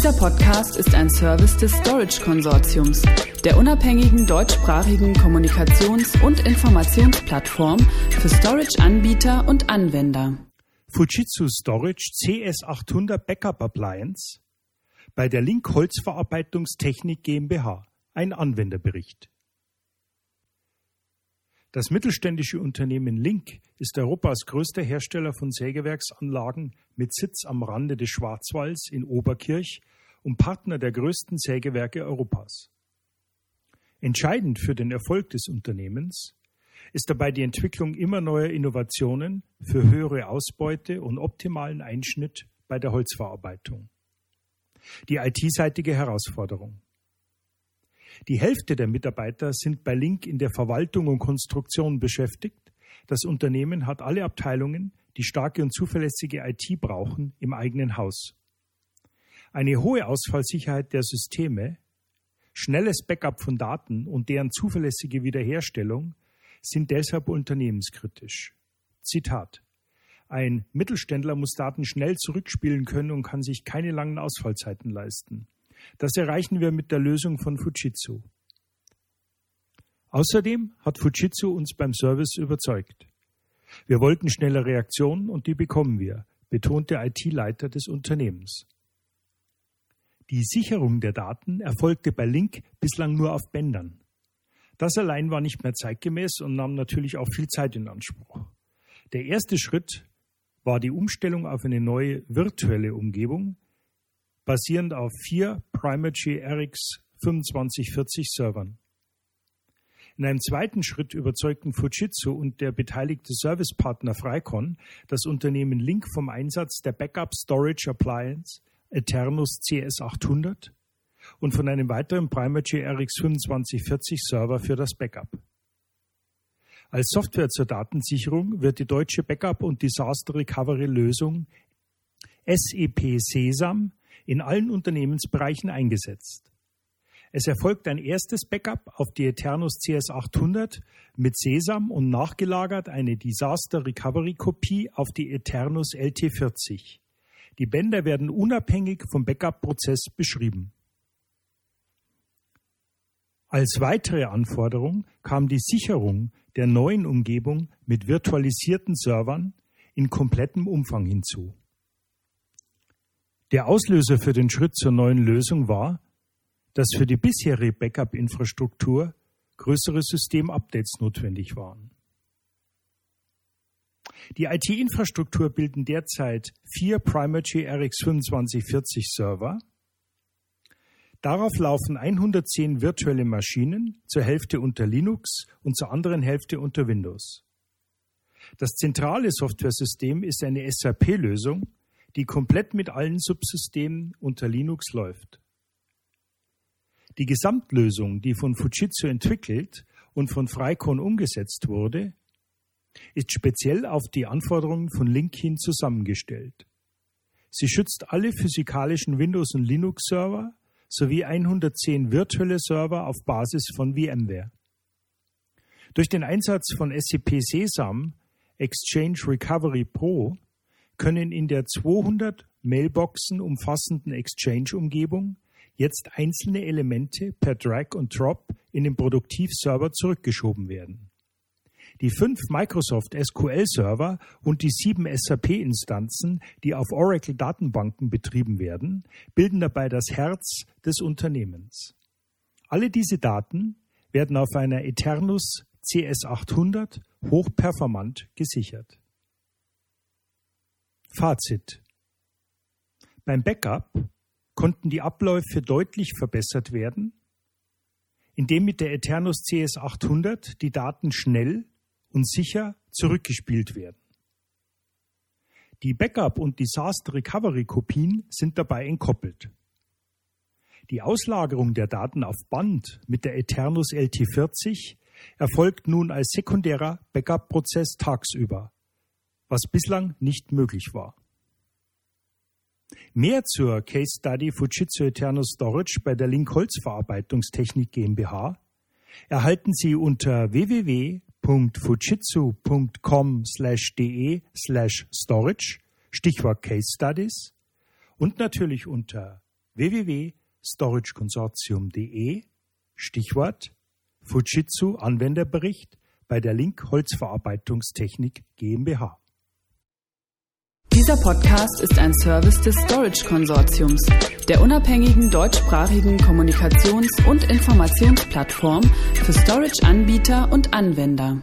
Dieser Podcast ist ein Service des Storage Konsortiums, der unabhängigen deutschsprachigen Kommunikations- und Informationsplattform für Storage-Anbieter und Anwender. Fujitsu Storage CS800 Backup Appliance bei der Link Holzverarbeitungstechnik GmbH. Ein Anwenderbericht. Das mittelständische Unternehmen Link ist Europas größter Hersteller von Sägewerksanlagen mit Sitz am Rande des Schwarzwalds in Oberkirch und Partner der größten Sägewerke Europas. Entscheidend für den Erfolg des Unternehmens ist dabei die Entwicklung immer neuer Innovationen für höhere Ausbeute und optimalen Einschnitt bei der Holzverarbeitung. Die IT-seitige Herausforderung. Die Hälfte der Mitarbeiter sind bei Link in der Verwaltung und Konstruktion beschäftigt. Das Unternehmen hat alle Abteilungen, die starke und zuverlässige IT brauchen, im eigenen Haus. Eine hohe Ausfallsicherheit der Systeme, schnelles Backup von Daten und deren zuverlässige Wiederherstellung sind deshalb unternehmenskritisch. Zitat ein Mittelständler muss Daten schnell zurückspielen können und kann sich keine langen Ausfallzeiten leisten. Das erreichen wir mit der Lösung von Fujitsu. Außerdem hat Fujitsu uns beim Service überzeugt. Wir wollten schnelle Reaktionen und die bekommen wir, betont der IT-Leiter des Unternehmens. Die Sicherung der Daten erfolgte bei Link bislang nur auf Bändern. Das allein war nicht mehr zeitgemäß und nahm natürlich auch viel Zeit in Anspruch. Der erste Schritt war die Umstellung auf eine neue virtuelle Umgebung, basierend auf vier Primacy RX 2540 Servern. In einem zweiten Schritt überzeugten Fujitsu und der beteiligte Servicepartner Freicon das Unternehmen Link vom Einsatz der Backup Storage Appliance Eternus CS800 und von einem weiteren Primacy RX 2540 Server für das Backup. Als Software zur Datensicherung wird die deutsche Backup- und Disaster Recovery-Lösung SEP Sesam in allen Unternehmensbereichen eingesetzt. Es erfolgt ein erstes Backup auf die Eternus CS800 mit Sesam und nachgelagert eine Disaster Recovery Kopie auf die Eternus LT40. Die Bänder werden unabhängig vom Backup-Prozess beschrieben. Als weitere Anforderung kam die Sicherung der neuen Umgebung mit virtualisierten Servern in komplettem Umfang hinzu. Der Auslöser für den Schritt zur neuen Lösung war, dass für die bisherige Backup-Infrastruktur größere Systemupdates notwendig waren. Die IT-Infrastruktur bilden derzeit vier Primacy RX 2540 Server. Darauf laufen 110 virtuelle Maschinen, zur Hälfte unter Linux und zur anderen Hälfte unter Windows. Das zentrale Softwaresystem ist eine SAP-Lösung, die komplett mit allen Subsystemen unter Linux läuft. Die Gesamtlösung, die von Fujitsu entwickelt und von Freicon umgesetzt wurde, ist speziell auf die Anforderungen von Linkin zusammengestellt. Sie schützt alle physikalischen Windows- und Linux-Server sowie 110 virtuelle Server auf Basis von VMware. Durch den Einsatz von SCP Sesam Exchange Recovery Pro können in der 200 Mailboxen umfassenden Exchange-Umgebung jetzt einzelne Elemente per Drag und Drop in den Produktivserver zurückgeschoben werden. Die fünf Microsoft SQL-Server und die sieben SAP-Instanzen, die auf Oracle-Datenbanken betrieben werden, bilden dabei das Herz des Unternehmens. Alle diese Daten werden auf einer Eternus CS800 hochperformant gesichert. Fazit. Beim Backup konnten die Abläufe deutlich verbessert werden, indem mit der Eternus CS800 die Daten schnell und sicher zurückgespielt werden. Die Backup- und Disaster Recovery-Kopien sind dabei entkoppelt. Die Auslagerung der Daten auf Band mit der Eternus LT40 erfolgt nun als sekundärer Backup-Prozess tagsüber was bislang nicht möglich war. Mehr zur Case Study Fujitsu Eternal Storage bei der Link Holzverarbeitungstechnik GmbH erhalten Sie unter www.fujitsu.com/de/storage Stichwort Case Studies und natürlich unter www.storageconsortium.de Stichwort Fujitsu Anwenderbericht bei der Link Holzverarbeitungstechnik GmbH. Dieser Podcast ist ein Service des Storage Konsortiums, der unabhängigen deutschsprachigen Kommunikations- und Informationsplattform für Storage-Anbieter und Anwender.